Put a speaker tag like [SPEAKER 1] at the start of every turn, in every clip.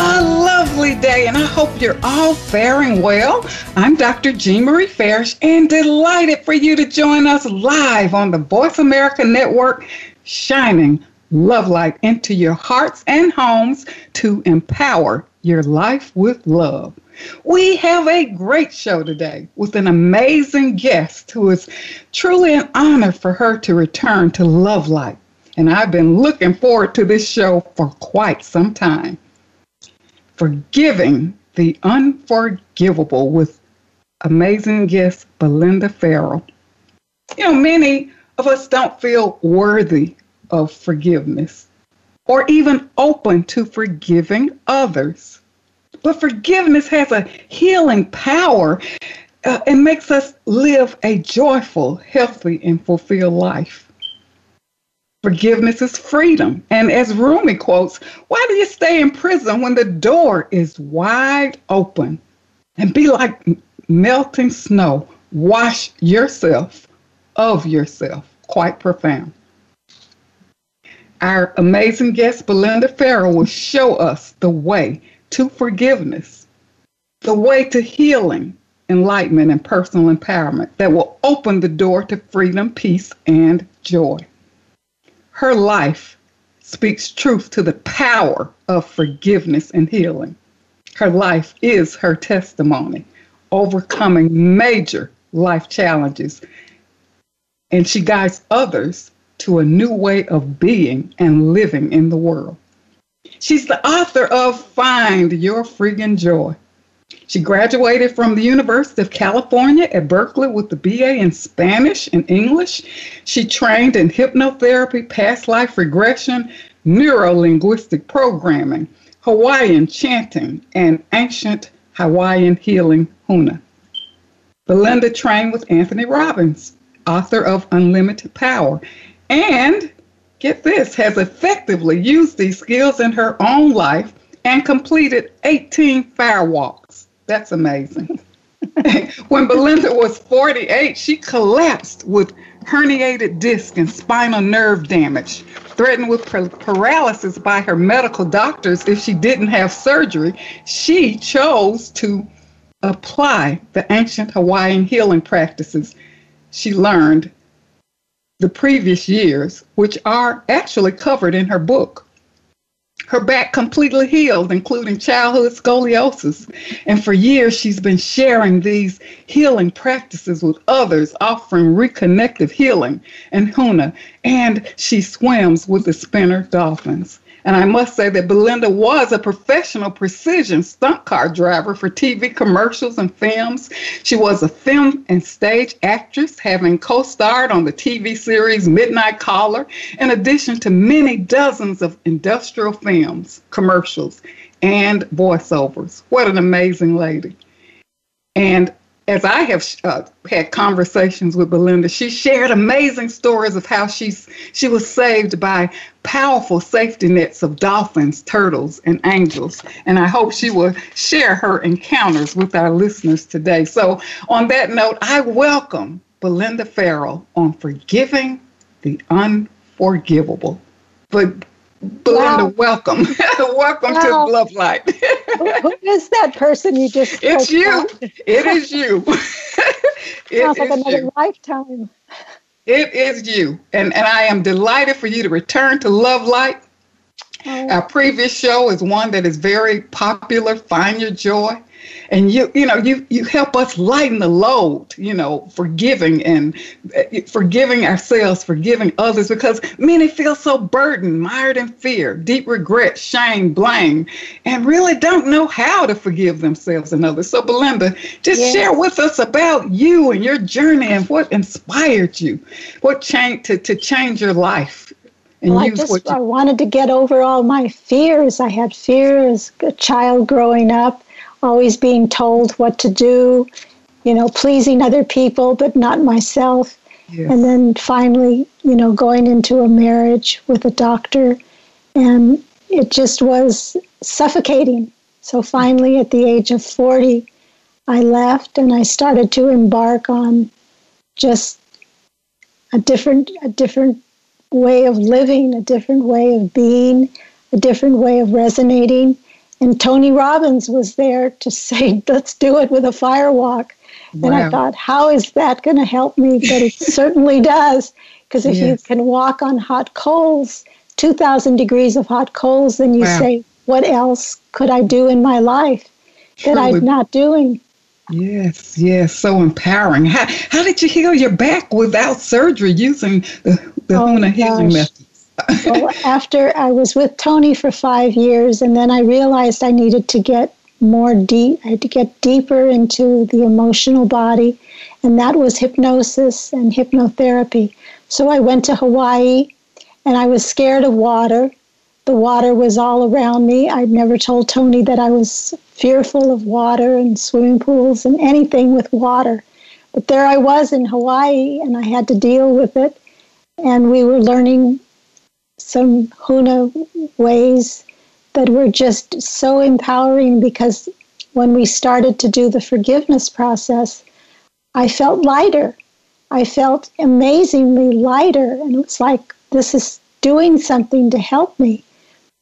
[SPEAKER 1] a lovely day and I hope you're all faring well. I'm Dr. Jean Marie Farish and delighted for you to join us live on the Voice America Network, shining love light into your hearts and homes to empower your life with love. We have a great show today with an amazing guest who is truly an honor for her to return to Love Light and I've been looking forward to this show for quite some time. Forgiving the unforgivable with amazing guest Belinda Farrell. You know, many of us don't feel worthy of forgiveness or even open to forgiving others. But forgiveness has a healing power uh, and makes us live a joyful, healthy, and fulfilled life. Forgiveness is freedom. And as Rumi quotes, why do you stay in prison when the door is wide open? And be like melting snow. Wash yourself of yourself. Quite profound. Our amazing guest, Belinda Farrell, will show us the way to forgiveness, the way to healing, enlightenment, and personal empowerment that will open the door to freedom, peace, and joy. Her life speaks truth to the power of forgiveness and healing. Her life is her testimony, overcoming major life challenges. And she guides others to a new way of being and living in the world. She's the author of Find Your Friggin' Joy she graduated from the University of California at Berkeley with the BA in Spanish and English. She trained in hypnotherapy, past life regression, neuro-linguistic programming, Hawaiian chanting, and ancient Hawaiian healing huna. Belinda trained with Anthony Robbins, author of Unlimited Power, and get this, has effectively used these skills in her own life and completed 18 fire walks. That's amazing. when Belinda was 48, she collapsed with herniated disc and spinal nerve damage, threatened with paralysis by her medical doctors if she didn't have surgery. She chose to apply the ancient Hawaiian healing practices she learned the previous years, which are actually covered in her book her back completely healed, including childhood scoliosis. And for years, she's been sharing these healing practices with others, offering reconnective healing and Huna. And she swims with the spinner dolphins. And I must say that Belinda was a professional precision stunt car driver for TV commercials and films. She was a film and stage actress, having co starred on the TV series Midnight Caller, in addition to many dozens of industrial films, commercials, and voiceovers. What an amazing lady. And as I have uh, had conversations with Belinda, she shared amazing stories of how she's she was saved by powerful safety nets of dolphins, turtles, and angels. And I hope she will share her encounters with our listeners today. So, on that note, I welcome Belinda Farrell on Forgiving the Unforgivable. But Belinda, wow. welcome. welcome wow. to Love Light.
[SPEAKER 2] Who is that person you just
[SPEAKER 1] It's you. It is you.
[SPEAKER 2] it Sounds like another you. lifetime.
[SPEAKER 1] It is you. And and I am delighted for you to return to Love Light. Oh. Our previous show is one that is very popular, Find Your Joy and you you know you you help us lighten the load you know forgiving and uh, forgiving ourselves forgiving others because many feel so burdened mired in fear deep regret shame blame and really don't know how to forgive themselves and others so belinda just yes. share with us about you and your journey and what inspired you what changed to, to change your life
[SPEAKER 2] and well, I just you- I wanted to get over all my fears. I had fears as a child growing up always being told what to do, you know, pleasing other people, but not myself.
[SPEAKER 1] Yes.
[SPEAKER 2] And then finally, you know, going into a marriage with a doctor. And it just was suffocating. So finally, at the age of 40, I left and I started to embark on just a different, a different way of living, a different way of being, a different way of resonating. And Tony Robbins was there to say, let's do it with a fire walk. Wow. And I thought, how is that going to help me? But it certainly does. Because if yes. you can walk on hot coals, 2,000 degrees of hot coals, then you wow. say, what else could I do in my life that. I'm not doing?
[SPEAKER 1] Yes, yes, so empowering. How, how did you heal your back without surgery using the, the oh Huna healing method?
[SPEAKER 2] well, after I was with Tony for five years, and then I realized I needed to get more deep, I had to get deeper into the emotional body, and that was hypnosis and hypnotherapy. So I went to Hawaii, and I was scared of water. The water was all around me. I'd never told Tony that I was fearful of water and swimming pools and anything with water. But there I was in Hawaii, and I had to deal with it. And we were learning some Huna ways that were just so empowering because when we started to do the forgiveness process, I felt lighter. I felt amazingly lighter. And it was like, this is doing something to help me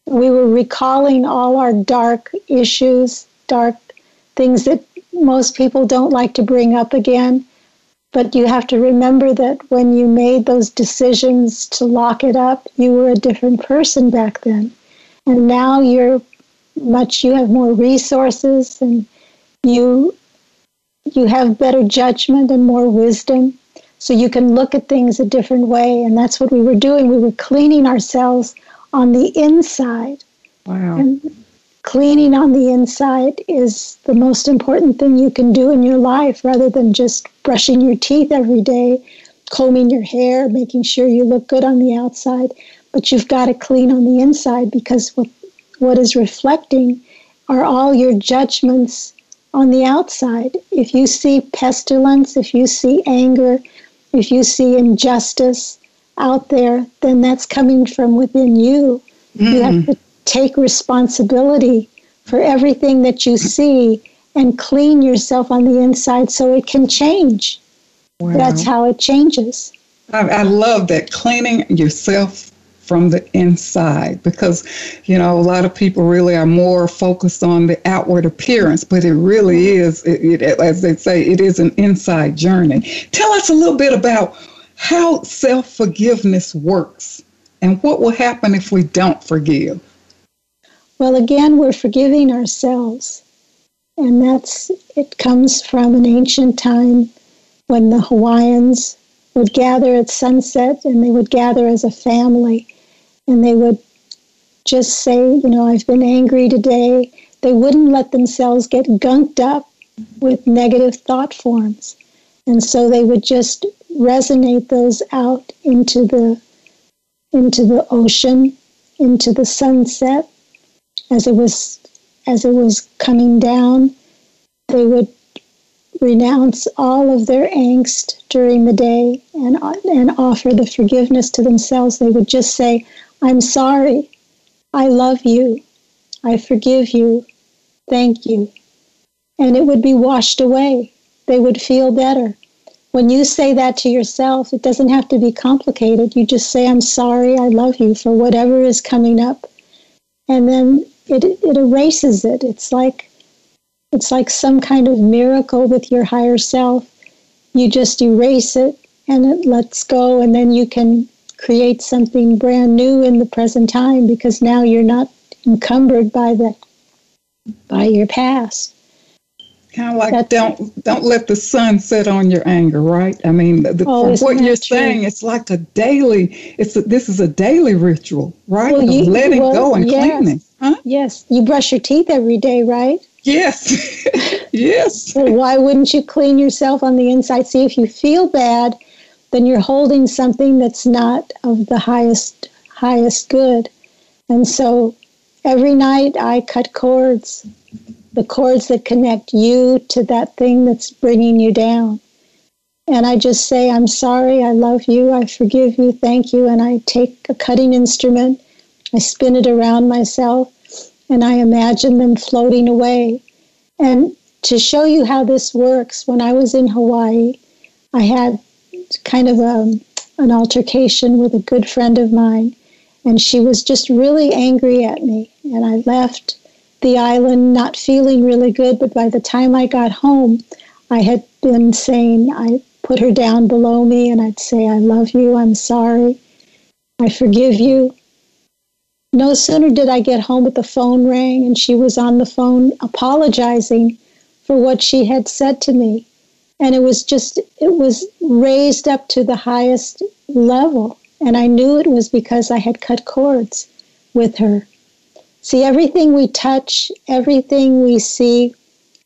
[SPEAKER 2] we were recalling all our dark issues, dark things that most people don't like to bring up again. But you have to remember that when you made those decisions to lock it up, you were a different person back then. And now you're much, you have more resources and you you have better judgment and more wisdom so you can look at things a different way and that's what we were doing we were cleaning ourselves on the inside.
[SPEAKER 1] Wow.
[SPEAKER 2] And cleaning on the inside is the most important thing you can do in your life rather than just brushing your teeth every day, combing your hair, making sure you look good on the outside. But you've got to clean on the inside because what, what is reflecting are all your judgments on the outside. If you see pestilence, if you see anger, if you see injustice, out there, then that's coming from within you. Mm. You have mm. to take responsibility for everything that you see and clean yourself on the inside so it can change. Wow. That's how it changes.
[SPEAKER 1] I, I love that cleaning yourself from the inside because you know a lot of people really are more focused on the outward appearance but it really is it, it, as they say it is an inside journey tell us a little bit about how self forgiveness works and what will happen if we don't forgive.
[SPEAKER 2] Well, again, we're forgiving ourselves. And that's, it comes from an ancient time when the Hawaiians would gather at sunset and they would gather as a family and they would just say, you know, I've been angry today. They wouldn't let themselves get gunked up with negative thought forms. And so they would just resonate those out into the into the ocean, into the sunset. As it was as it was coming down, they would renounce all of their angst during the day and and offer the forgiveness to themselves. They would just say, "I'm sorry. I love you. I forgive you. Thank you." And it would be washed away. They would feel better when you say that to yourself, it doesn't have to be complicated. You just say, I'm sorry, I love you for whatever is coming up. And then it, it erases it. It's like it's like some kind of miracle with your higher self. You just erase it and it lets go, and then you can create something brand new in the present time because now you're not encumbered by the by your past
[SPEAKER 1] kind of like That's, don't don't let the sun set on your anger, right? I mean, the, oh, from what you're true? saying, it's like a daily. It's a, this is a daily ritual, right? Well, you, letting well, go and yes, cleaning.
[SPEAKER 2] Huh? Yes, you brush your teeth every day, right?
[SPEAKER 1] Yes, yes.
[SPEAKER 2] Well, why wouldn't you clean yourself on the inside? See, if you feel bad, then you're holding something that's not of the highest highest good, and so every night I cut cords the cords that connect you to that thing that's bringing you down. And I just say, I'm sorry, I love you, I forgive you, thank you. And I take a cutting instrument, I spin it around myself, and I imagine them floating away. And to show you how this works, when I was in Hawaii, I had kind of a, um, an altercation with a good friend of mine, and she was just really angry at me. And I left the island not feeling really good, but by the time I got home, I had been saying, I put her down below me and I'd say, I love you, I'm sorry, I forgive you. No sooner did I get home, but the phone rang and she was on the phone apologizing for what she had said to me. And it was just, it was raised up to the highest level. And I knew it was because I had cut cords with her. See, everything we touch, everything we see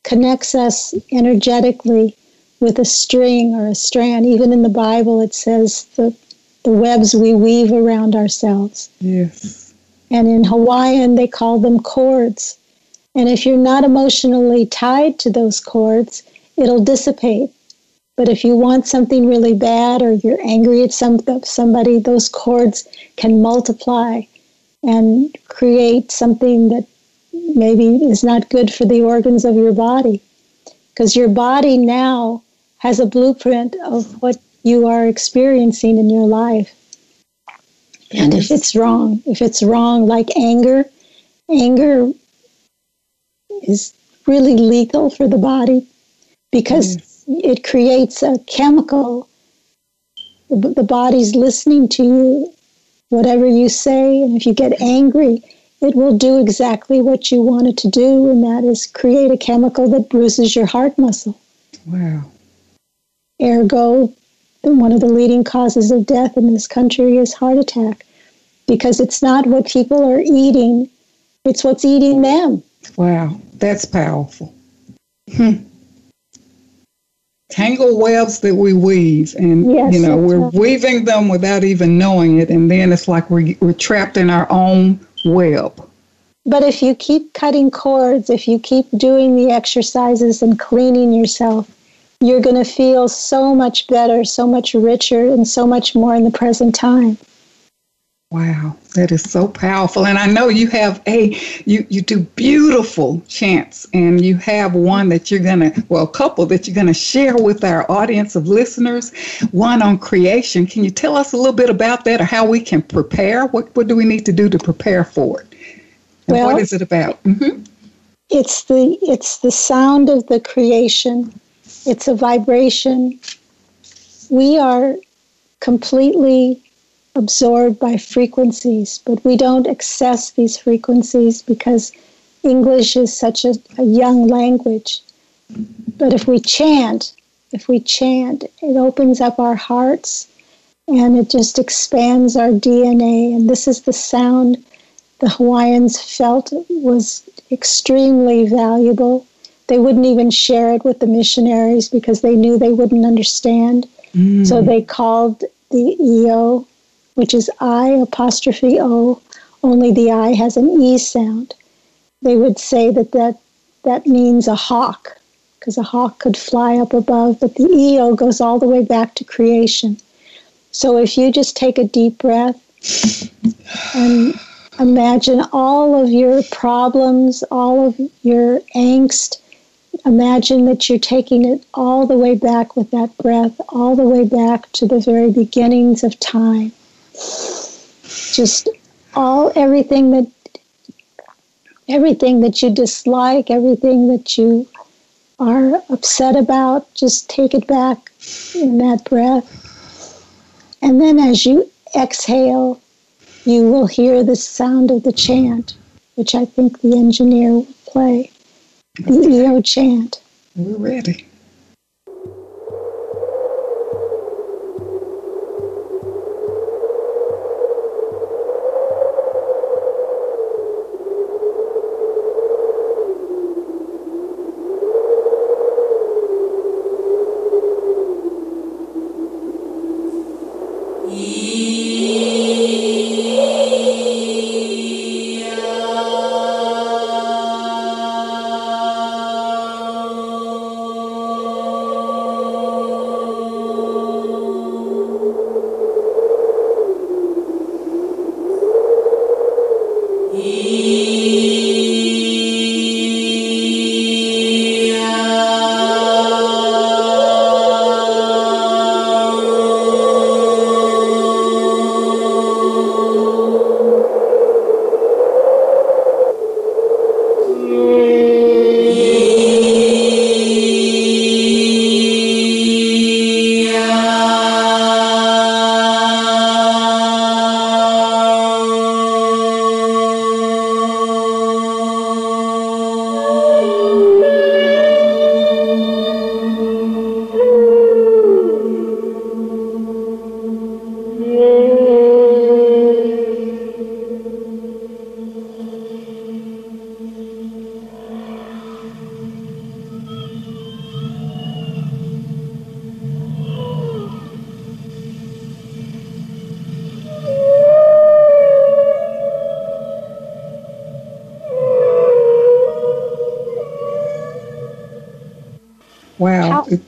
[SPEAKER 2] connects us energetically with a string or a strand. Even in the Bible, it says the, the webs we weave around ourselves.
[SPEAKER 1] Yes.
[SPEAKER 2] And in Hawaiian, they call them cords. And if you're not emotionally tied to those cords, it'll dissipate. But if you want something really bad or you're angry at some, somebody, those cords can multiply and create something that maybe is not good for the organs of your body. Because your body now has a blueprint of what you are experiencing in your life. And if it's wrong, if it's wrong, like anger, anger is really lethal for the body because it creates a chemical. The body's listening to you, whatever you say. And if you get angry, it will do exactly what you want it to do, and that is create a chemical that bruises your heart muscle.
[SPEAKER 1] Wow.
[SPEAKER 2] Ergo, one of the leading causes of death in this country is heart attack because it's not what people are eating, it's what's eating them.
[SPEAKER 1] Wow, that's powerful. Hmm. Tangle webs that we weave, and yes, you know we're right. weaving them without even knowing it, and then it's like we're we're trapped in our own web.
[SPEAKER 2] But if you keep cutting cords, if you keep doing the exercises and cleaning yourself, you're going to feel so much better, so much richer, and so much more in the present time.
[SPEAKER 1] Wow, that is so powerful. And I know you have a you you do beautiful chants and you have one that you're going to well, a couple that you're going to share with our audience of listeners, one on creation. Can you tell us a little bit about that or how we can prepare? What what do we need to do to prepare for it? And well, what is it about? Mm-hmm.
[SPEAKER 2] It's the it's the sound of the creation it's a vibration. We are completely absorbed by frequencies, but we don't access these frequencies because English is such a, a young language. But if we chant, if we chant, it opens up our hearts and it just expands our DNA. And this is the sound the Hawaiians felt was extremely valuable they wouldn't even share it with the missionaries because they knew they wouldn't understand. Mm. So they called the EO, which is I apostrophe O, only the I has an E sound. They would say that that, that means a hawk, because a hawk could fly up above, but the EO goes all the way back to creation. So if you just take a deep breath and imagine all of your problems, all of your angst, imagine that you're taking it all the way back with that breath, all the way back to the very beginnings of time. Just all everything that everything that you dislike, everything that you are upset about, just take it back in that breath. And then as you exhale, you will hear the sound of the chant, which I think the engineer will play the EO chant.
[SPEAKER 1] We're ready.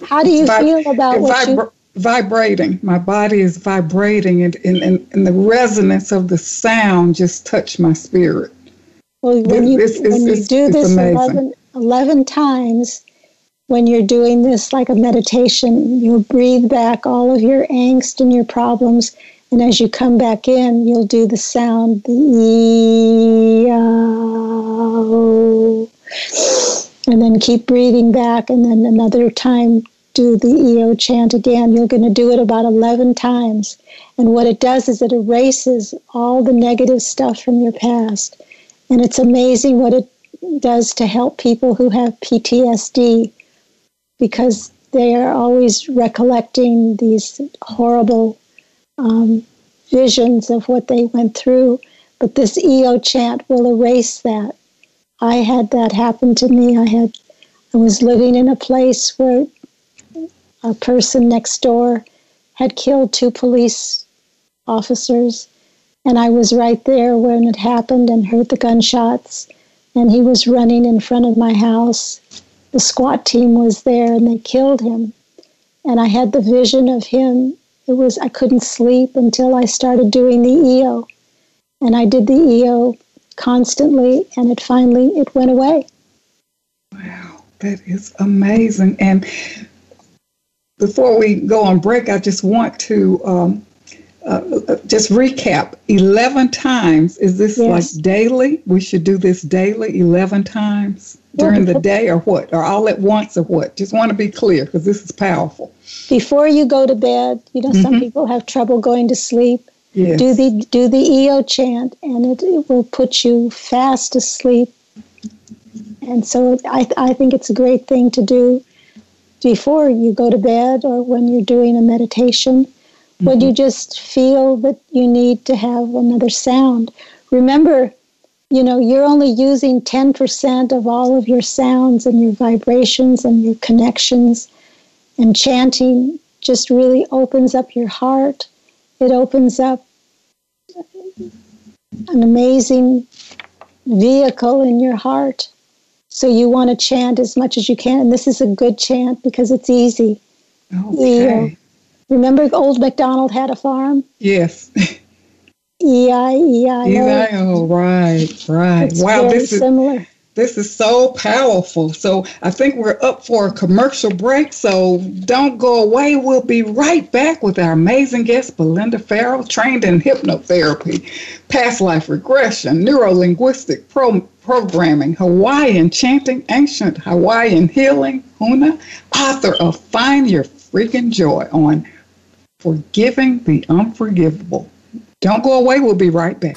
[SPEAKER 2] How, do you feel about what
[SPEAKER 1] vibra- you... Vibrating. My body is vibrating, and, and, and, the resonance of the sound just touched my spirit.
[SPEAKER 2] Well, when you, it's, when you do this 11, 11 times, when you're doing this like a meditation, you'll breathe back all of your angst and your problems. And as you come back in, you'll do the sound, the e, and then keep breathing back and then another time do the EO chant again. You're going to do it about 11 times. And what it does is it erases all the negative stuff from your past. And it's amazing what it does to help people who have PTSD because they are always recollecting these horrible um, visions of what they went through. But this EO chant will erase that. I had that happen to me. I had I was living in a place where a person next door had killed two police officers and I was right there when it happened and heard the gunshots and he was running in front of my house. The SWAT team was there and they killed him. And I had the vision of him. It was I couldn't sleep until I started doing the EO. And I did the EO constantly and it finally it went away.
[SPEAKER 1] Wow that is amazing. And before we go on break i just want to um, uh, uh just recap 11 times. Is this yes. like daily? We should do this daily 11 times during the day or what? Or all at once or what? Just want to be clear because this is powerful.
[SPEAKER 2] Before you go to bed you know mm-hmm. some people have trouble going to sleep Yes. Do the do the EO chant, and it, it will put you fast asleep. And so I I think it's a great thing to do before you go to bed or when you're doing a meditation. Mm-hmm. When you just feel that you need to have another sound. Remember, you know, you're only using 10% of all of your sounds and your vibrations and your connections. And chanting just really opens up your heart it opens up an amazing vehicle in your heart. So you want to chant as much as you can. And this is a good chant because it's easy.
[SPEAKER 1] Uh, okay.
[SPEAKER 2] remember old MacDonald had a farm?
[SPEAKER 1] Yes.
[SPEAKER 2] E-I-E-I-O.
[SPEAKER 1] E-I-O, right, right.
[SPEAKER 2] It's wow, this is similar.
[SPEAKER 1] This is so powerful. So I think we're up for a commercial break. So don't go away. We'll be right back with our amazing guest, Belinda Farrell, trained in hypnotherapy, past life regression, neuro linguistic pro- programming, Hawaiian chanting, ancient Hawaiian healing, Huna, author of Find Your Freaking Joy on Forgiving the Unforgivable. Don't go away. We'll be right back.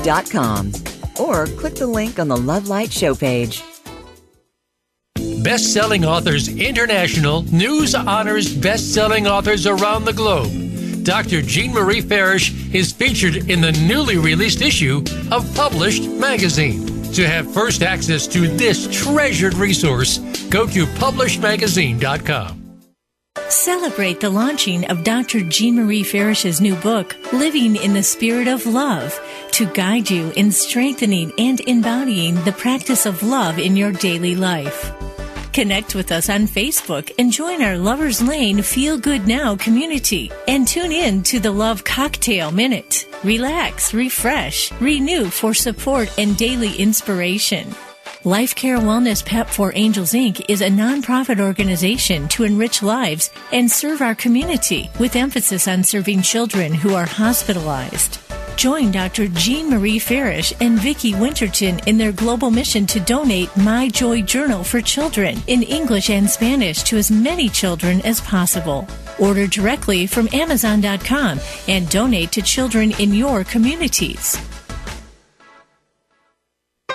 [SPEAKER 3] Farish-consciousloving.com or click the link on the Love Light show page.
[SPEAKER 4] Best Selling Authors International news honors best selling authors around the globe. Dr. Jean Marie Farish is featured in the newly released issue of Published Magazine. To have first access to this treasured resource, go to publishedmagazine.com.
[SPEAKER 5] Celebrate the launching of Dr. Jean Marie Farish's new book, Living in the Spirit of Love, to guide you in strengthening and embodying the practice of love in your daily life. Connect with us on Facebook and join our Lovers Lane Feel Good Now community and tune in to the Love Cocktail Minute. Relax, refresh, renew for support and daily inspiration. Life Care Wellness PEP for Angels Inc. is a nonprofit organization to enrich lives and serve our community with emphasis on serving children who are hospitalized. Join Dr. Jean Marie Farish and Vicki Winterton in their global mission to donate My Joy Journal for children in English and Spanish to as many children as possible. Order directly from Amazon.com and donate to children in your communities.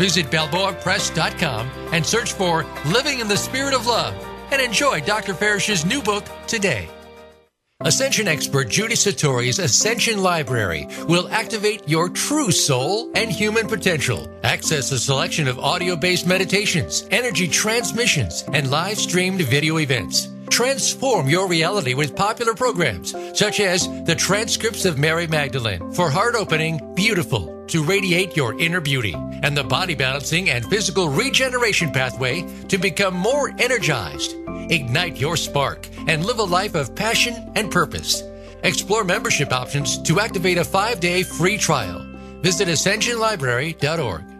[SPEAKER 4] Visit BalboaPress.com and search for Living in the Spirit of Love and enjoy Dr. Farish's new book today. Ascension expert Judy Satori's Ascension Library will activate your true soul and human potential. Access a selection of audio based meditations, energy transmissions, and live streamed video events. Transform your reality with popular programs such as the transcripts of Mary Magdalene for heart opening, beautiful to radiate your inner beauty, and the body balancing and physical regeneration pathway to become more energized. Ignite your spark and live a life of passion and purpose. Explore membership options to activate a five day free trial. Visit ascensionlibrary.org.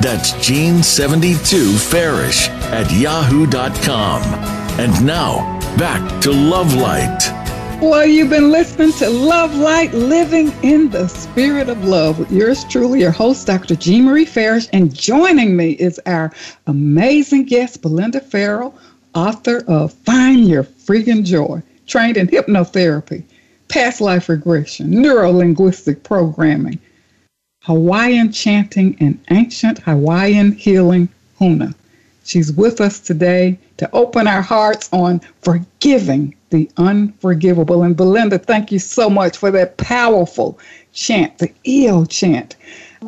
[SPEAKER 6] That's Jean72Farish at yahoo.com. And now, back to Love Light.
[SPEAKER 1] Well, you've been listening to Love Light Living in the Spirit of Love with yours truly, your host, Dr. Jean Marie Farish. And joining me is our amazing guest, Belinda Farrell, author of Find Your Freaking Joy, trained in hypnotherapy, past life regression, neuro linguistic programming, Hawaiian chanting, and ancient Hawaiian healing huna. She's with us today to open our hearts on forgiving the unforgivable. And Belinda, thank you so much for that powerful chant, the EO chant.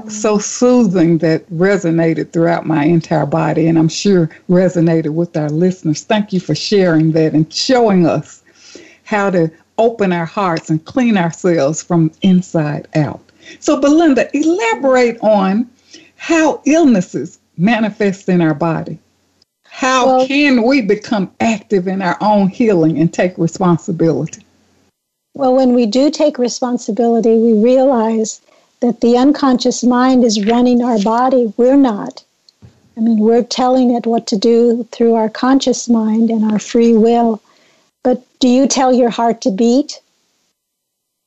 [SPEAKER 1] So soothing that resonated throughout my entire body, and I'm sure resonated with our listeners. Thank you for sharing that and showing us how to open our hearts and clean ourselves from inside out. So, Belinda, elaborate on how illnesses manifest in our body. How well, can we become active in our own healing and take responsibility?
[SPEAKER 2] Well, when we do take responsibility, we realize that the unconscious mind is running our body. We're not. I mean, we're telling it what to do through our conscious mind and our free will. But do you tell your heart to beat?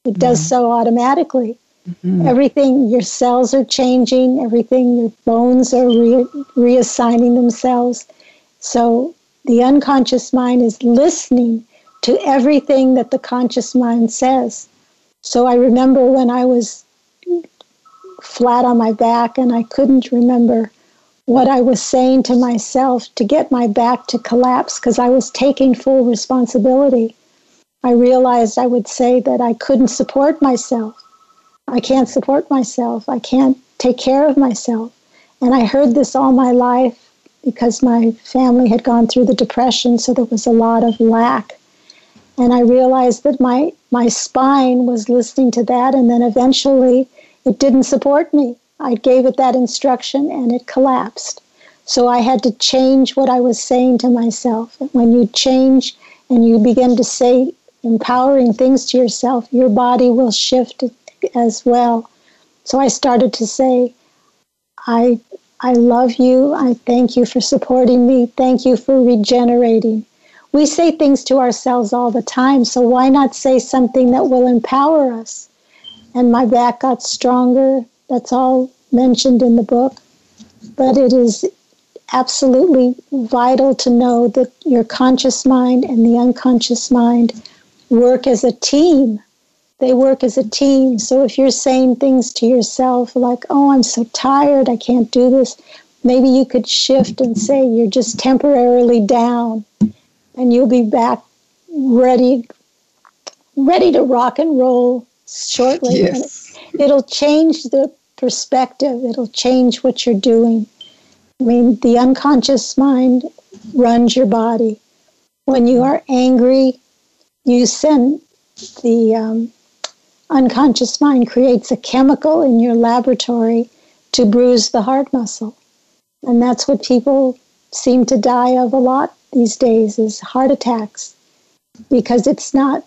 [SPEAKER 2] It does yeah. so automatically. Mm-hmm. Everything, your cells are changing, everything, your bones are re- reassigning themselves. So the unconscious mind is listening to everything that the conscious mind says. So I remember when I was flat on my back and I couldn't remember what I was saying to myself to get my back to collapse because I was taking full responsibility. I realized I would say that I couldn't support myself. I can't support myself. I can't take care of myself. And I heard this all my life because my family had gone through the depression, so there was a lot of lack. And I realized that my, my spine was listening to that, and then eventually it didn't support me. I gave it that instruction and it collapsed. So I had to change what I was saying to myself. When you change and you begin to say empowering things to yourself, your body will shift as well. So I started to say, I I love you. I thank you for supporting me. Thank you for regenerating. We say things to ourselves all the time, so why not say something that will empower us? And my back got stronger. That's all mentioned in the book. But it is absolutely vital to know that your conscious mind and the unconscious mind work as a team. They work as a team. So if you're saying things to yourself like, oh, I'm so tired, I can't do this, maybe you could shift and say you're just temporarily down and you'll be back ready ready to rock and roll shortly.
[SPEAKER 1] Yes.
[SPEAKER 2] It'll change the perspective. It'll change what you're doing. I mean, the unconscious mind runs your body. When you are angry, you send the um, unconscious mind creates a chemical in your laboratory to bruise the heart muscle. And that's what people seem to die of a lot these days is heart attacks because it's not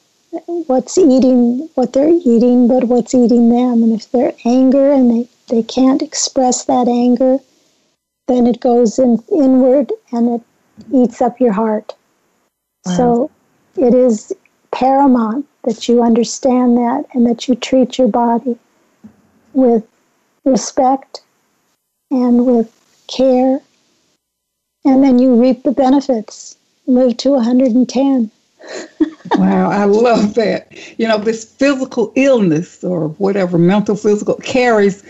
[SPEAKER 2] what's eating what they're eating but what's eating them and if they're anger and they, they can't express that anger then it goes in, inward and it eats up your heart wow. so it is paramount that you understand that and that you treat your body with respect and with care, and then you reap the benefits. Live to 110.
[SPEAKER 1] wow, I love that. You know, this physical illness or whatever, mental, physical, carries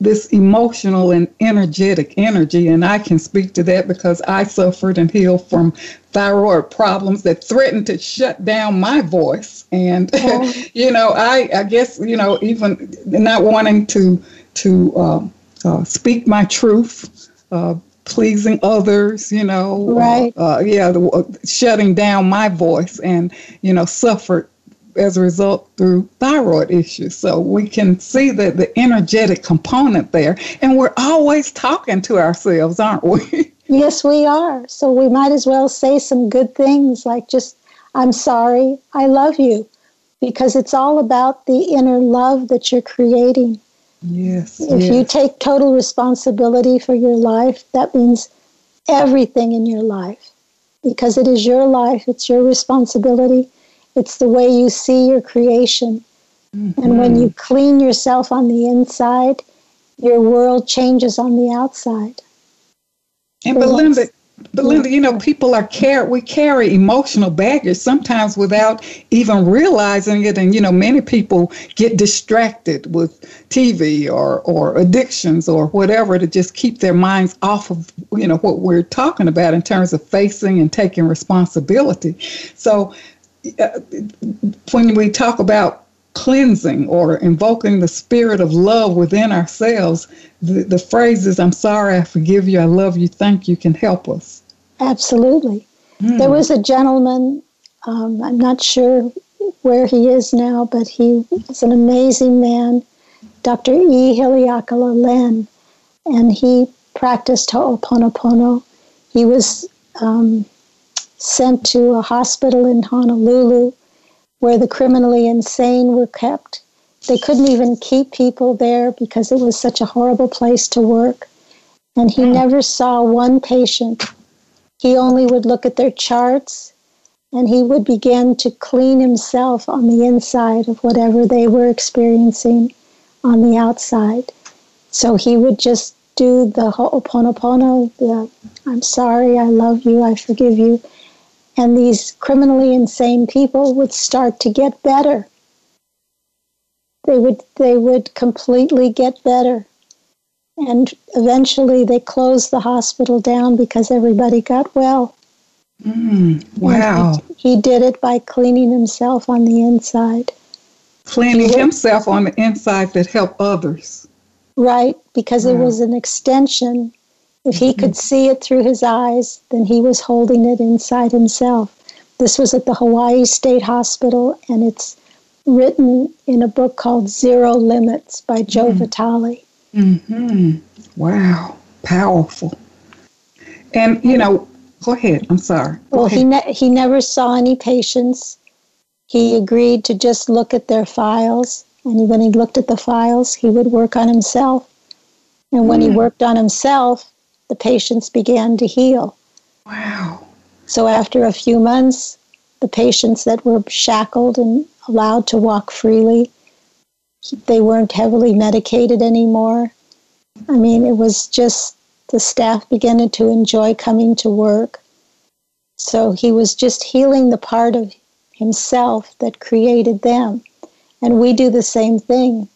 [SPEAKER 1] this emotional and energetic energy. And I can speak to that because I suffered and healed from thyroid problems that threatened to shut down my voice. And, oh. you know, I, I guess, you know, even not wanting to, to uh, uh, speak my truth. Uh, pleasing others, you know,
[SPEAKER 2] right?
[SPEAKER 1] Uh, yeah, the, uh, shutting down my voice, and you know, suffered as a result through thyroid issues. So we can see that the energetic component there, and we're always talking to ourselves, aren't we?
[SPEAKER 2] yes, we are. So we might as well say some good things like just, I'm sorry, I love you, because it's all about the inner love that you're creating.
[SPEAKER 1] Yes.
[SPEAKER 2] If
[SPEAKER 1] yes.
[SPEAKER 2] you take total responsibility for your life, that means everything in your life because it is your life, it's your responsibility it's the way you see your creation. Mm-hmm. And when you clean yourself on the inside, your world changes on the outside.
[SPEAKER 1] And so Belinda, Belinda, you know, people are care we carry emotional baggage sometimes without even realizing it. And you know, many people get distracted with TV or or addictions or whatever to just keep their minds off of you know what we're talking about in terms of facing and taking responsibility. So when we talk about cleansing or invoking the spirit of love within ourselves, the, the phrases, I'm sorry, I forgive you, I love you, thank you, can help us.
[SPEAKER 2] Absolutely. Mm. There was a gentleman, um, I'm not sure where he is now, but he was an amazing man, Dr. E. Haleakala Len, and he practiced Ho'oponopono. He was um, sent to a hospital in Honolulu where the criminally insane were kept. They couldn't even keep people there because it was such a horrible place to work. And he hmm. never saw one patient. He only would look at their charts and he would begin to clean himself on the inside of whatever they were experiencing on the outside. So he would just do the ho'oponopono, the I'm sorry, I love you, I forgive you and these criminally insane people would start to get better. They would they would completely get better. And eventually they closed the hospital down because everybody got well.
[SPEAKER 1] Mm, wow.
[SPEAKER 2] He, he, did it by cleaning himself on the inside.
[SPEAKER 1] Cleaning himself on the inside that helped others.
[SPEAKER 2] Right, because wow. it was an extension if he could see it through his eyes, then he was holding it inside himself. This was at the Hawaii State Hospital, and it's written in a book called Zero Limits by Joe mm. Vitale.
[SPEAKER 1] Mm-hmm. Wow, powerful. And, you know, Go ahead. I'm sorry. Go
[SPEAKER 2] well,
[SPEAKER 1] ahead.
[SPEAKER 2] he ne- he never saw any patients. He agreed to just look at their files, and when he looked at the files, he would work on himself. And when he worked on himself, the patients began to heal.
[SPEAKER 1] wow.
[SPEAKER 2] So after a few months, the patients that were shackled and allowed to walk freely, they weren't heavily medicated anymore. I mean, it was just the staff began to enjoy coming to work. So he was just healing the part of himself that created them. And we do the same thing.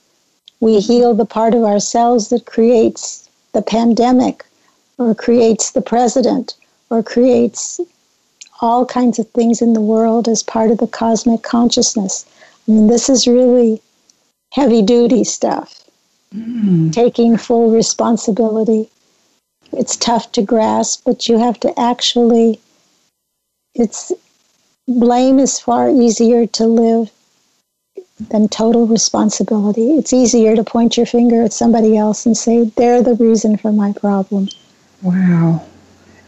[SPEAKER 2] We heal the part of ourselves that creates the pandemic or creates the president or creates all kinds of things in the world as part of the cosmic consciousness. I mean, this is really heavy duty stuff, mm. taking full responsibility. It's tough to grasp, but you have to actually, it's blame is far easier to live than total responsibility. It's easier to point your finger at somebody else and say, they're the reason for my problem.
[SPEAKER 1] Wow.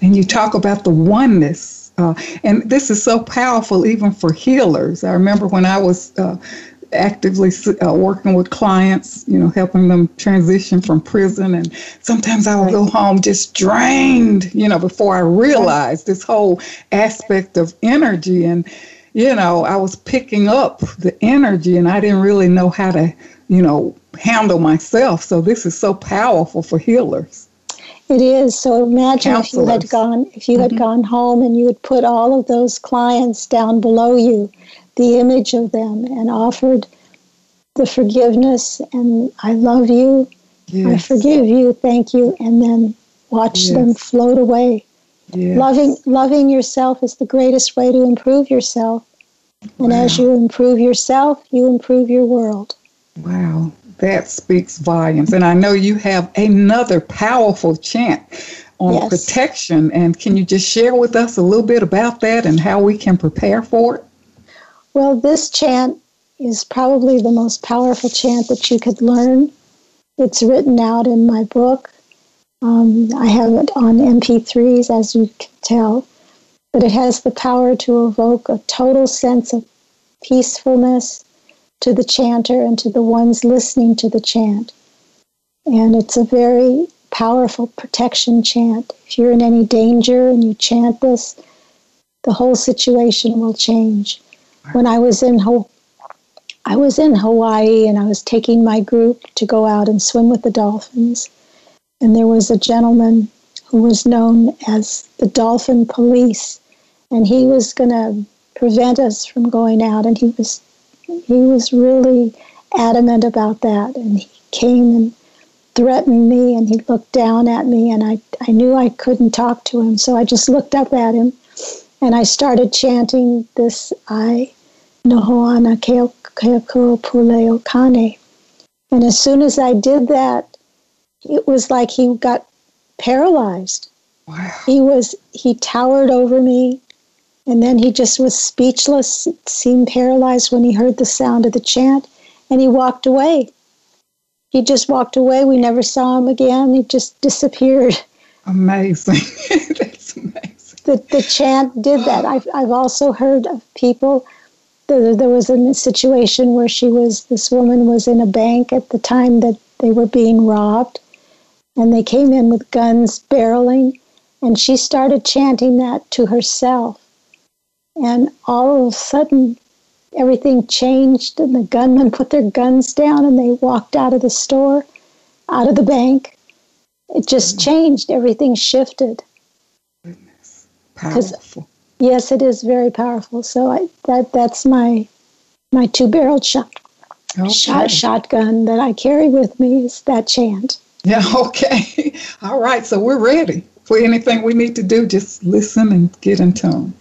[SPEAKER 1] And you talk about the oneness. Uh, and this is so powerful even for healers. I remember when I was uh, actively uh, working with clients, you know, helping them transition from prison. And sometimes I would go home just drained, you know, before I realized this whole aspect of energy. And, you know, I was picking up the energy and I didn't really know how to, you know, handle myself. So this is so powerful for healers.
[SPEAKER 2] It is. So imagine if you had gone if you had mm-hmm. gone home and you had put all of those clients down below you, the image of them, and offered the forgiveness and I love you, I forgive you, thank you, and then watch them float away.
[SPEAKER 1] Yes.
[SPEAKER 2] Loving loving yourself is the greatest way to improve yourself. And as you improve yourself, you improve your world.
[SPEAKER 1] Wow, that speaks volumes. And I know you have another powerful chant on
[SPEAKER 2] Yes.
[SPEAKER 1] protection. And can you just share with us a little bit about that and how we can prepare for it?
[SPEAKER 2] Well, this chant is probably the most powerful chant that you could learn. It's written out in my book. Um, I have it on MP3s, as you can tell, but it has the power to evoke a total sense of peacefulness to the chanter and to the ones listening to the chant. And it's a very powerful protection chant. If you're in any danger and you chant this, the whole situation will change when I was in Ho- I was in Hawaii and I was taking my group to go out and swim with the dolphins. And there was a gentleman who was known as the dolphin police and he was going to prevent us from going out and he was he was really adamant about that and he came and threatened me and he looked down at me and I, I knew I couldn't talk to him so I just looked up at him and I started chanting this I Nohoana Keako Puleo Kane. And as soon as I did that, it was like he got paralyzed.
[SPEAKER 1] Wow.
[SPEAKER 2] He was he towered over me and then he just was speechless, seemed paralyzed when he heard the sound of the chant, and he walked away. He just walked away. We never saw him again. He just disappeared.
[SPEAKER 1] Amazing. That's amazing.
[SPEAKER 2] the, the chant did that. I've, I've also heard of people. There, there was a situation where she was, this woman was in a bank at the time that they were being robbed, and they came in with guns barreling, and she started chanting that to herself. And all of a sudden, everything changed, and the gunmen put their guns down and they walked out of the store, out of the bank. It just mm. changed. Everything shifted. Goodness.
[SPEAKER 1] Powerful.
[SPEAKER 2] Yes, it is very powerful. So I, that that's my my two barreled shot,
[SPEAKER 1] Okay.
[SPEAKER 2] shot shotgun that I carry with me is that chant.
[SPEAKER 1] Yeah, okay. All right, so we're ready for anything we need to do. Just listen and get in tune.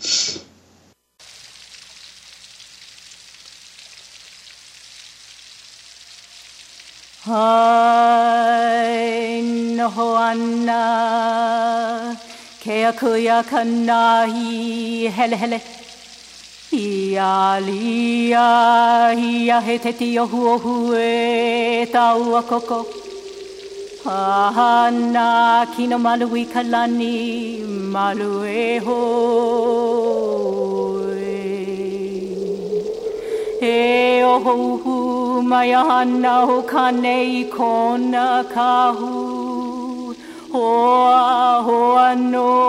[SPEAKER 7] Hai noho ana ke akuya kanai hele hele Ia lia ia he te ti ohu ohu e tau a koko Ahana kino malui kalani malue ho. E o hu mai ana ho kane i kona kahu. Hoa hoa noa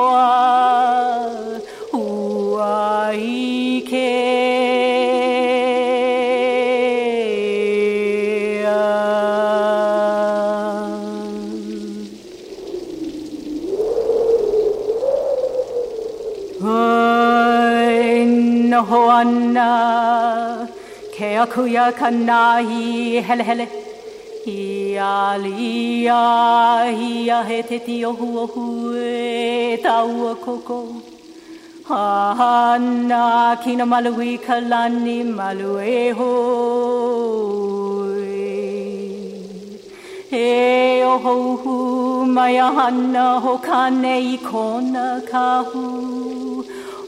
[SPEAKER 7] ke akuya kanahi hele hele Ia lia ia he te ti ohu ohu e tau a koko. Hana kina malui kalani malu e ho E o hohu mai a hana ho kane i kona kahu.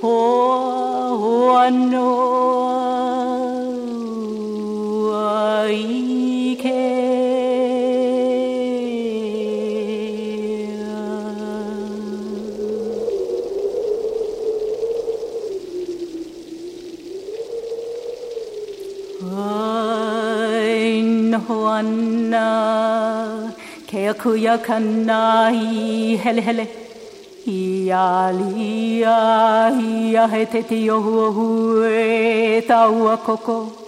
[SPEAKER 7] O o ano ai ke ai no ana ke akuya kanai hele hele Ia lia ia he te ti ohu ohu tau a koko. I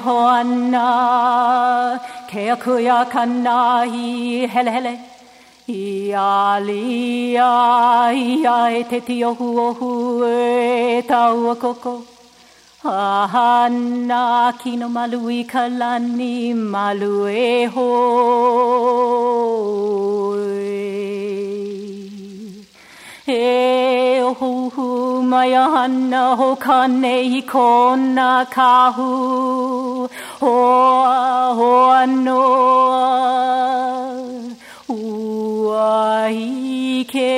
[SPEAKER 7] Ai noho ana ke akuya kanahi hele hele. Ia lia ia e te ti ohu ohu e tau koko. Ahana kino malu i kalani malu e hoi. E o huhu mai ana ho kane i kona kahu. Hoa hoa noa ua ike.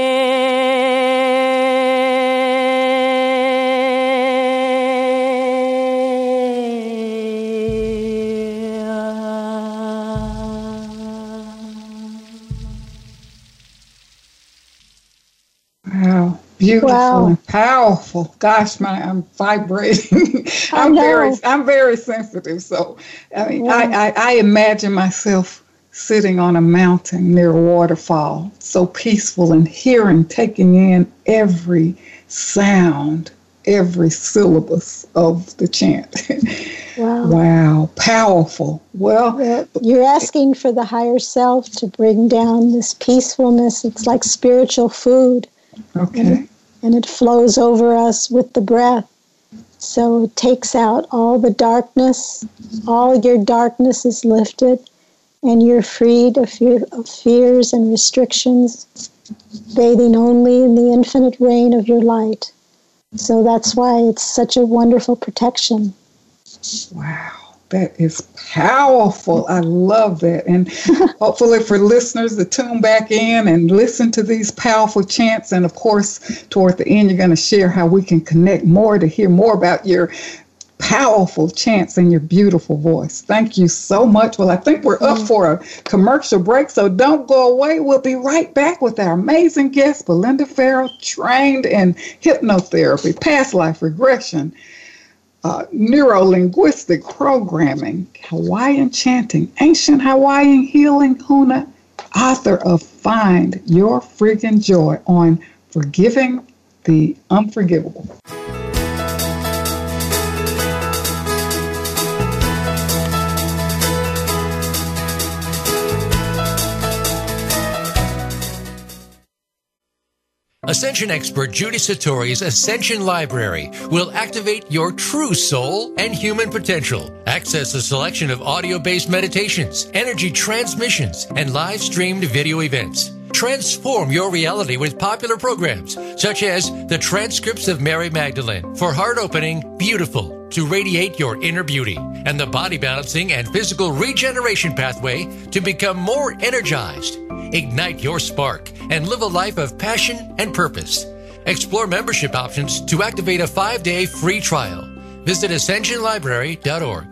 [SPEAKER 1] Wow, beautiful
[SPEAKER 2] Wow.
[SPEAKER 1] and powerful. Gosh, my I'm vibrating. I'm very. I'm very sensitive. So I mean I, I, I imagine myself sitting on a mountain near a waterfall, so peaceful and hearing, taking in every sound, every syllabus of the chant.
[SPEAKER 2] Wow.
[SPEAKER 1] wow, powerful. Well,
[SPEAKER 2] Well, You're asking for the higher self to bring down this peacefulness. It's like spiritual food,
[SPEAKER 1] okay.
[SPEAKER 2] and it flows over us with the breath. So it takes out all the darkness. All your darkness is lifted, and you're freed of, fear, of fears and restrictions, bathing only in the infinite rain of your light. So that's why it's such a wonderful protection.
[SPEAKER 1] Wow, that is powerful. I love that. And hopefully, for listeners to tune back in and listen to these powerful chants. And of course, toward the end, you're going to share how we can connect more to hear more about your powerful chants and your beautiful voice. Thank you so much. Well, I think we're up mm-hmm. for a commercial break, so don't go away. We'll be right back with our amazing guest, Belinda Farrell, trained in hypnotherapy, past life regression, uh, neuro linguistic programming, Hawaiian chanting, ancient Hawaiian healing, Huna, author of Find Your Freaking Joy on Forgiving the Unforgivable.
[SPEAKER 4] Ascension expert Judy Satori's Ascension Library will activate your true soul and human potential. Access a selection of audio based meditations, energy transmissions, and live streamed video events. Transform your reality with popular programs such as the transcripts of Mary Magdalene for heart opening, beautiful to radiate your inner beauty, and the body balancing and physical regeneration pathway to become more energized. Ignite your spark and live a life of passion and purpose. Explore membership options to activate a five day free trial. Visit ascensionlibrary.org.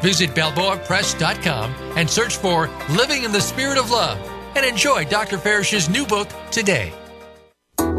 [SPEAKER 4] Visit BalboaPress.com and search for Living in the Spirit of Love and enjoy Dr. Farish's new book today.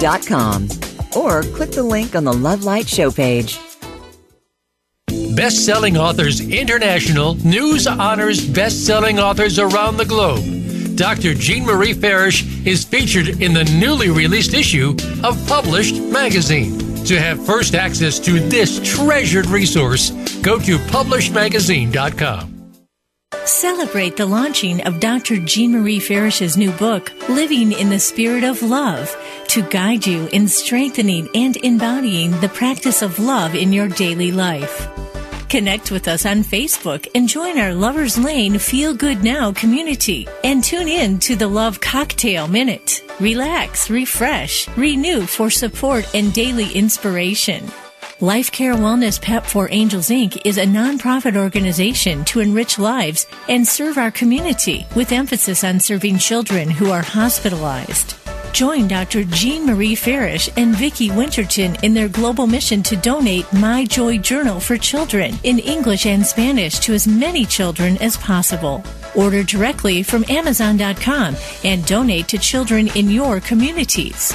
[SPEAKER 3] consciousloving.com or click the link on the Love Light show page.
[SPEAKER 4] Best selling authors international news honors best selling authors around the globe. Dr. Jean Marie Farish is featured in the newly released issue of Published Magazine. To have first access to this treasured resource, go to publishedmagazine.com.
[SPEAKER 5] Celebrate the launching of Dr. Jean Marie Farish's new book, Living in the Spirit of Love, to guide you in strengthening and embodying the practice of love in your daily life. Connect with us on Facebook and join our Lovers Lane Feel Good Now community and tune in to the Love Cocktail Minute. Relax, refresh, renew for support and daily inspiration. Life Care Wellness PEP for Angels Inc. is a nonprofit organization to enrich lives and serve our community with emphasis on serving children who are hospitalized. Join Dr. Jean Marie Farish and Vicki Winterton in their global mission to donate My Joy Journal for children in English and Spanish to as many children as possible. Order directly from Amazon.com and donate to children in your communities.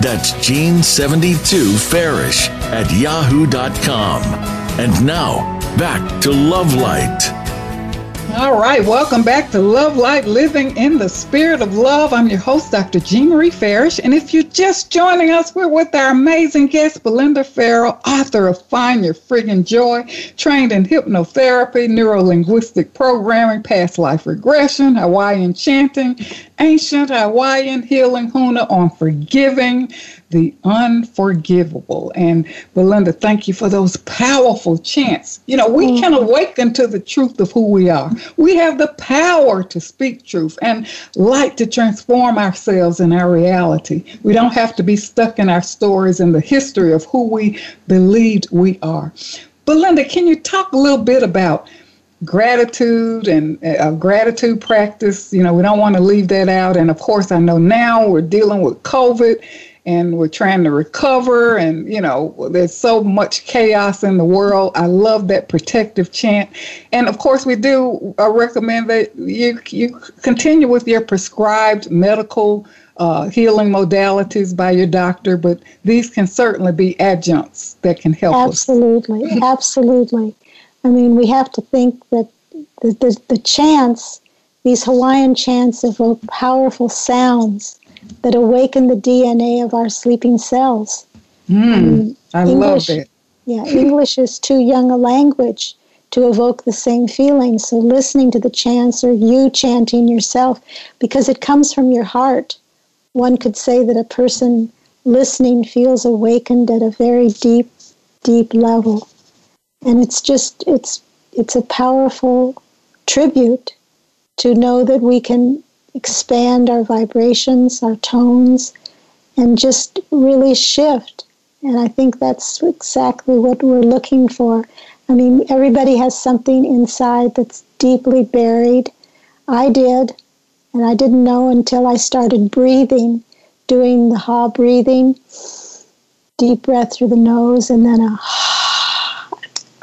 [SPEAKER 6] That's Jean72Farish at yahoo.com. And now, back to Love Light.
[SPEAKER 1] All right, welcome back to Love Light Living in the Spirit of Love. I'm your host, Dr. Jean Marie Farish. And if you're just joining us, we're with our amazing guest, Belinda Farrell, author of Find Your Friggin' Joy, trained in hypnotherapy, neurolinguistic programming, past life regression, Hawaiian chanting, ancient Hawaiian healing huna on forgiving the unforgivable. And Belinda, thank you for those powerful chants. You know, we mm. can awaken to the truth of who we are. We have the power to speak truth and light to transform ourselves and our reality. We don't have to be stuck in our stories and the history of who we believed we are. Belinda, can you talk a little bit about gratitude and uh, gratitude practice. You know, we don't want to leave that out. And of course, I know now we're dealing with COVID and we're trying to recover and you know there's so much chaos in the world. I love that protective chant. And of course we do uh, recommend that you you continue with your prescribed medical uh, healing modalities by your doctor but these can certainly be adjuncts that can help
[SPEAKER 2] absolutely
[SPEAKER 1] us.
[SPEAKER 2] absolutely. I mean we have to think that the, the, the chants these hawaiian chants evoke powerful sounds that awaken the DNA of our sleeping cells.
[SPEAKER 1] Mm, I English, love it.
[SPEAKER 2] Yeah, English is too young a language to evoke the same feeling. So listening to the chants or you chanting yourself, because it comes from your heart. One could say that a person listening feels awakened at a very deep, deep level. And it's just, it's, it's a powerful tribute to know that we can expand our vibrations, our tones, and just really shift. And I think that's exactly what we're looking for. I mean, everybody has something inside that's deeply buried. I did, and I didn't know until I started breathing, doing the ha breathing, deep breath through the nose, and then a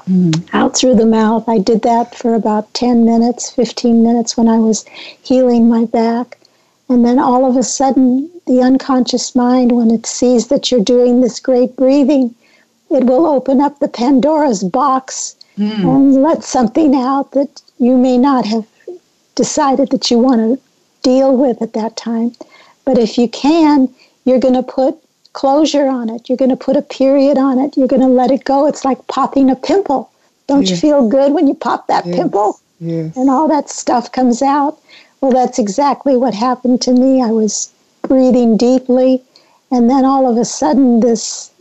[SPEAKER 2] mm. out through the mouth. I did that for about 10 minutes, 15 minutes when I was healing my back. And then all of a sudden, the unconscious mind, when it sees that you're doing this great breathing, it will open up the Pandora's box mm. and let something out that you may not have decided that you want to deal with at that time. But if you can, you're going to put closure on it. You're going to put a period on it. You're going to let it go. It's like popping a pimple. Don't you feel good when you pop that
[SPEAKER 1] yes.
[SPEAKER 2] pimple?
[SPEAKER 1] Yes.
[SPEAKER 2] And all that stuff comes out. Well, that's exactly what happened to me. I was breathing deeply, and then all of a sudden, this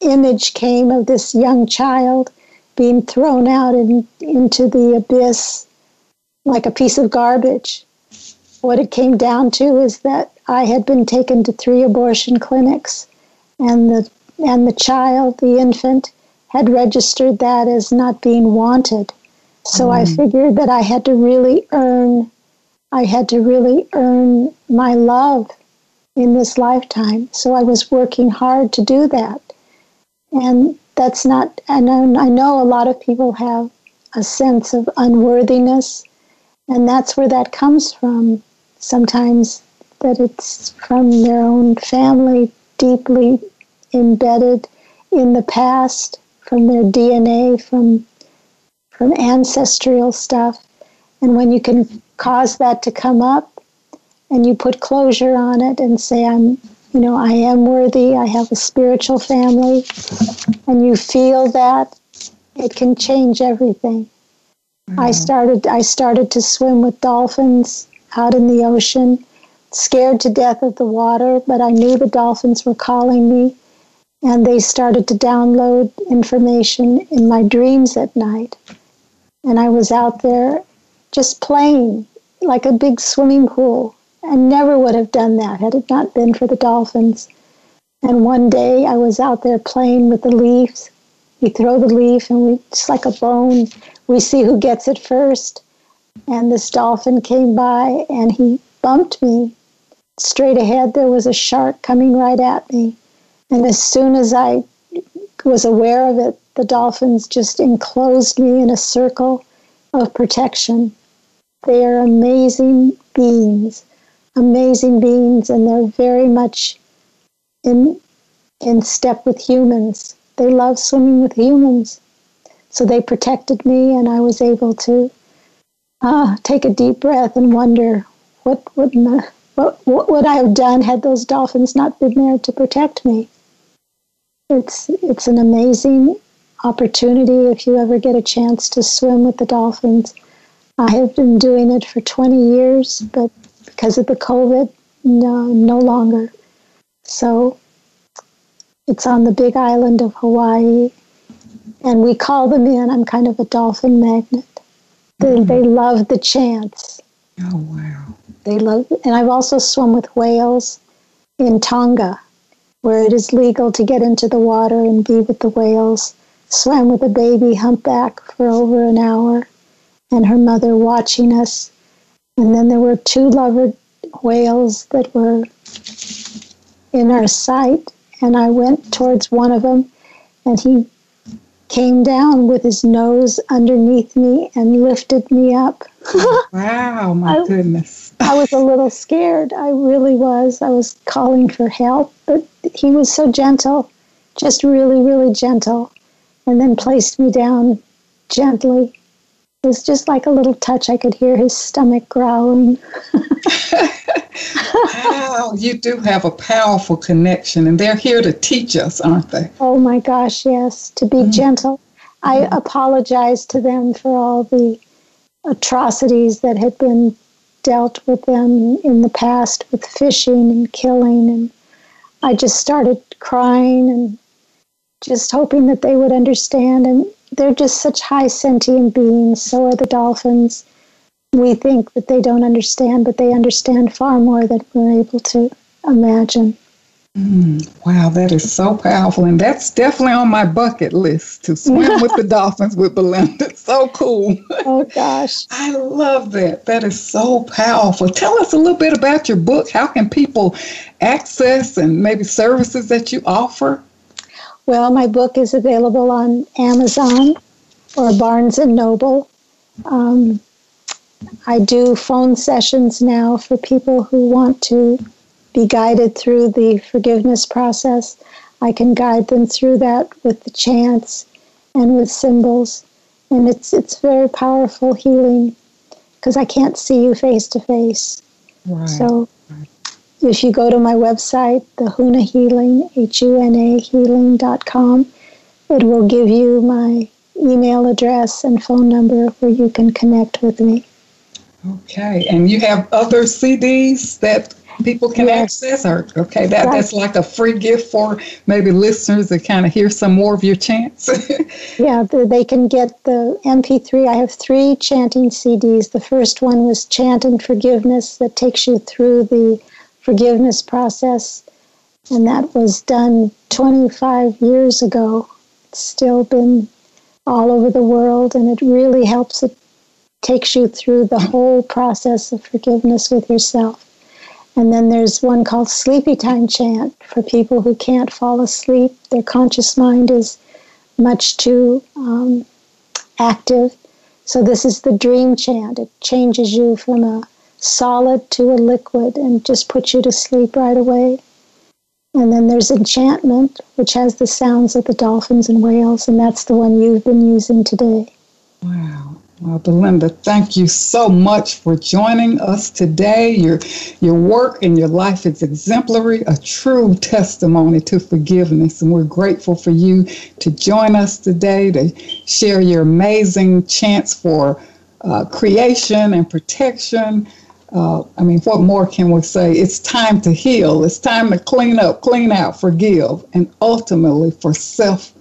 [SPEAKER 2] image came of this young child being thrown out in, into the abyss like a piece of garbage. What it came down to is that I had been taken to three abortion clinics, and the and the child, the infant, had registered that as not being wanted. So mm. I figured that I had to really earn, I had to really earn my love in this lifetime. So I was working hard to do that. And that's not, know, I know a lot of people have a sense of unworthiness, and that's where that comes from. Sometimes that it's from their own family, deeply embedded in the past, from their DNA, from from ancestral stuff. And when you can cause that to come up and you put closure on it and say, I'm you know, I am worthy, I have a spiritual family, and you feel that, it can change everything. Mm-hmm. I started I started to swim with dolphins out in the ocean, scared to death of the water, but I knew the dolphins were calling me and they started to download information in my dreams at night. And I was out there just playing like a big swimming pool I never would have done that had it not been for the dolphins. And one day I was out there playing with the leaves. We throw the leaf and we, just like a bone, we see who gets it first. And this dolphin came by and he bumped me. Straight ahead, there was a shark coming right at me. And as soon as I was aware of it, the dolphins just enclosed me in a circle of protection. They are amazing beings amazing beings and they're very much in in step with humans. They love swimming with humans. So they protected me and I was able to uh, take a deep breath and wonder what would my, what, what would I have done had those dolphins not been there to protect me? It's it's an amazing opportunity if you ever get a chance to swim with the dolphins. I have been doing it for 20 years, but because of the COVID, no, no longer. So it's on the big island of Hawaii, and we call them in. I'm kind of a dolphin magnet. They, mm-hmm. they love the chance.
[SPEAKER 1] Oh, wow.
[SPEAKER 2] They love, and I've also swum with whales in Tonga, where it is legal to get into the water and be with the whales. Swam with a baby humpback for over an hour, and her mother watching us and then there were two lover whales that were in our sight, and I went towards one of them, and he came down with his nose underneath me and lifted me up.
[SPEAKER 1] wow, my I, goodness.
[SPEAKER 2] I was a little scared. I really was. I was calling for help, but he was so gentle, just really, really gentle, and then placed me down gently it was just like a little touch. I could hear his stomach growling.
[SPEAKER 1] wow, you do have a powerful connection, and they're here to teach us, aren't they?
[SPEAKER 2] Oh my gosh, yes, to be mm-hmm. gentle. I mm-hmm. apologize to them for all the atrocities that had been dealt with them in the past with fishing and killing. And I just started crying and just hoping that they would understand. And they're just such high sentient beings. So are the dolphins. We think that they don't understand, but they understand far more than we're able to imagine.
[SPEAKER 1] Mm, wow, that is so powerful. And that's definitely on my bucket list to swim with the dolphins with Belinda. So cool.
[SPEAKER 2] Oh, gosh.
[SPEAKER 1] I love that. That is so powerful. Tell us a little bit about your book. How can people access and maybe services that you offer?
[SPEAKER 2] Well, my book is available on Amazon or Barnes and Noble. Um, I do phone sessions now for people who want to be guided through the forgiveness process. I can guide them through that with the chants and with symbols, and it's it's very powerful healing because I can't see you face to face. So if you go to my website, the Huna Healing, H U N A healing.com, it will give you my email address and phone number where you can connect with me.
[SPEAKER 1] Okay, and you have other CDs that people can yes. access or okay that, right. that's like a free gift for maybe listeners to kind of hear some more of your chants
[SPEAKER 2] yeah they can get the mp3 i have three chanting cds the first one was chant and forgiveness that takes you through the forgiveness process, and that was done 25 years ago. It's still been all over the world, and it really helps. It takes you through the whole process of forgiveness with yourself. And then there's one called Sleepy Time Chant for people who can't fall asleep. Their conscious mind is much too um, active. So, this is the dream chant. It changes you from a solid to a liquid and just puts you to sleep right away. And then there's enchantment, which has the sounds of the dolphins and whales, and that's the one you've been using today.
[SPEAKER 1] Wow. Well, Belinda, thank you so much for joining us today. Your, your work and your life is exemplary, a true testimony to forgiveness. And we're grateful for you to join us today to share your amazing chance for uh, creation and protection uh, I mean, what more can we say? It's time to heal. It's time to clean up, clean out, forgive, and ultimately for self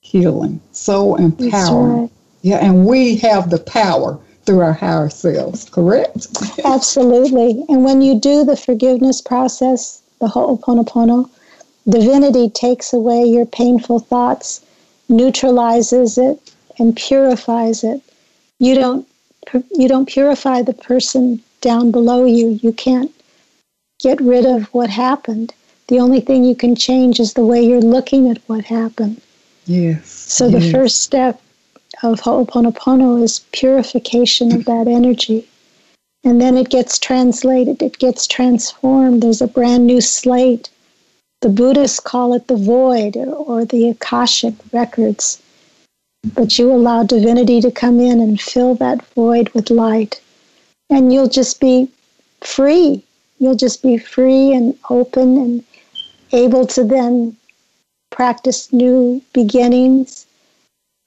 [SPEAKER 1] healing. So empowering. Yeah, and we have the power through our higher selves, correct?
[SPEAKER 2] Absolutely. And when you do the forgiveness process, the Ho'oponopono, divinity takes away your painful thoughts, neutralizes it, and purifies it. You don't you don't purify the person down below you. You can't get rid of what happened. The only thing you can change is the way you're looking at what happened.
[SPEAKER 1] Yes.
[SPEAKER 2] So
[SPEAKER 1] yes.
[SPEAKER 2] the first step of Ho'oponopono is purification of that energy. And then it gets translated, it gets transformed. There's a brand new slate. The Buddhists call it the void or the Akashic records. But you allow divinity to come in and fill that void with light and you'll just be free. You'll just be free and open and able to then practice new beginnings.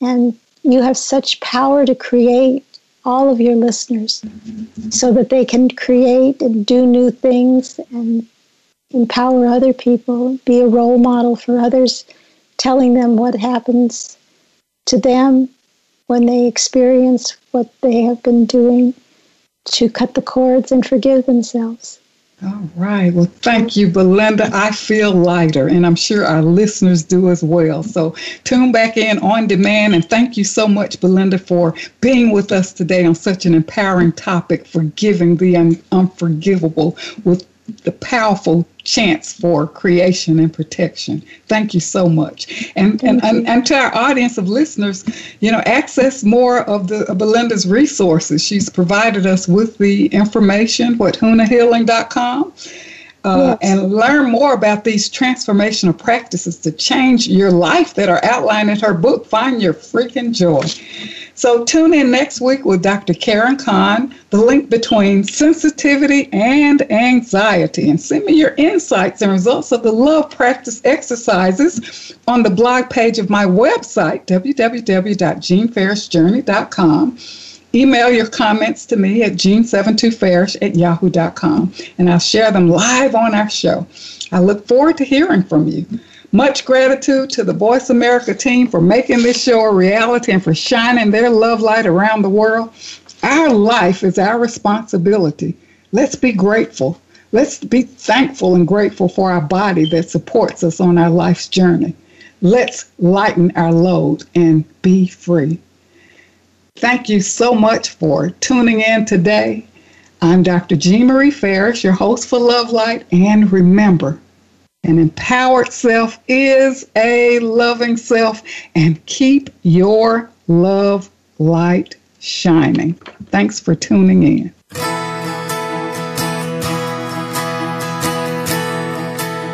[SPEAKER 2] And you have such power to create all of your listeners so that they can create and do new things and empower other people, be a role model for others, telling them what happens to them when they experience what they have been doing to cut the cords and forgive themselves.
[SPEAKER 1] All right. Well, thank you, Belinda. I feel lighter, and I'm sure our listeners do as well. So tune back in on demand, and thank you so much, Belinda, for being with us today on such an empowering topic, forgiving the un- unforgivable with the powerful chance for creation and protection. Thank you so much. And and, and, and to our audience of listeners, you know, access more of the of Belinda's resources. She's provided us with the information, what hunahealing.com. Uh, yes. and learn more about these transformational practices to change your life that are outlined in her book, Find Your Freaking Joy. So tune in next week with Dr. Karen Kahn, the link between sensitivity and anxiety. And send me your insights and results of the love practice exercises on the blog page of my website, www.jeanfarishjourney.com. Email your comments to me at jean72farish at yahoo.com, and I'll share them live on our show. I look forward to hearing from you. Much gratitude to the Voice America team for making this show a reality and for shining their love light around the world. Our life is our responsibility. Let's be grateful. Let's be thankful and grateful for our body that supports us on our life's journey. Let's lighten our load and be free. Thank you so much for tuning in today. I'm Dr. Jean Marie Farish, your host for Love Light. And remember, an empowered self is a loving self, and keep your love light shining. Thanks for tuning in.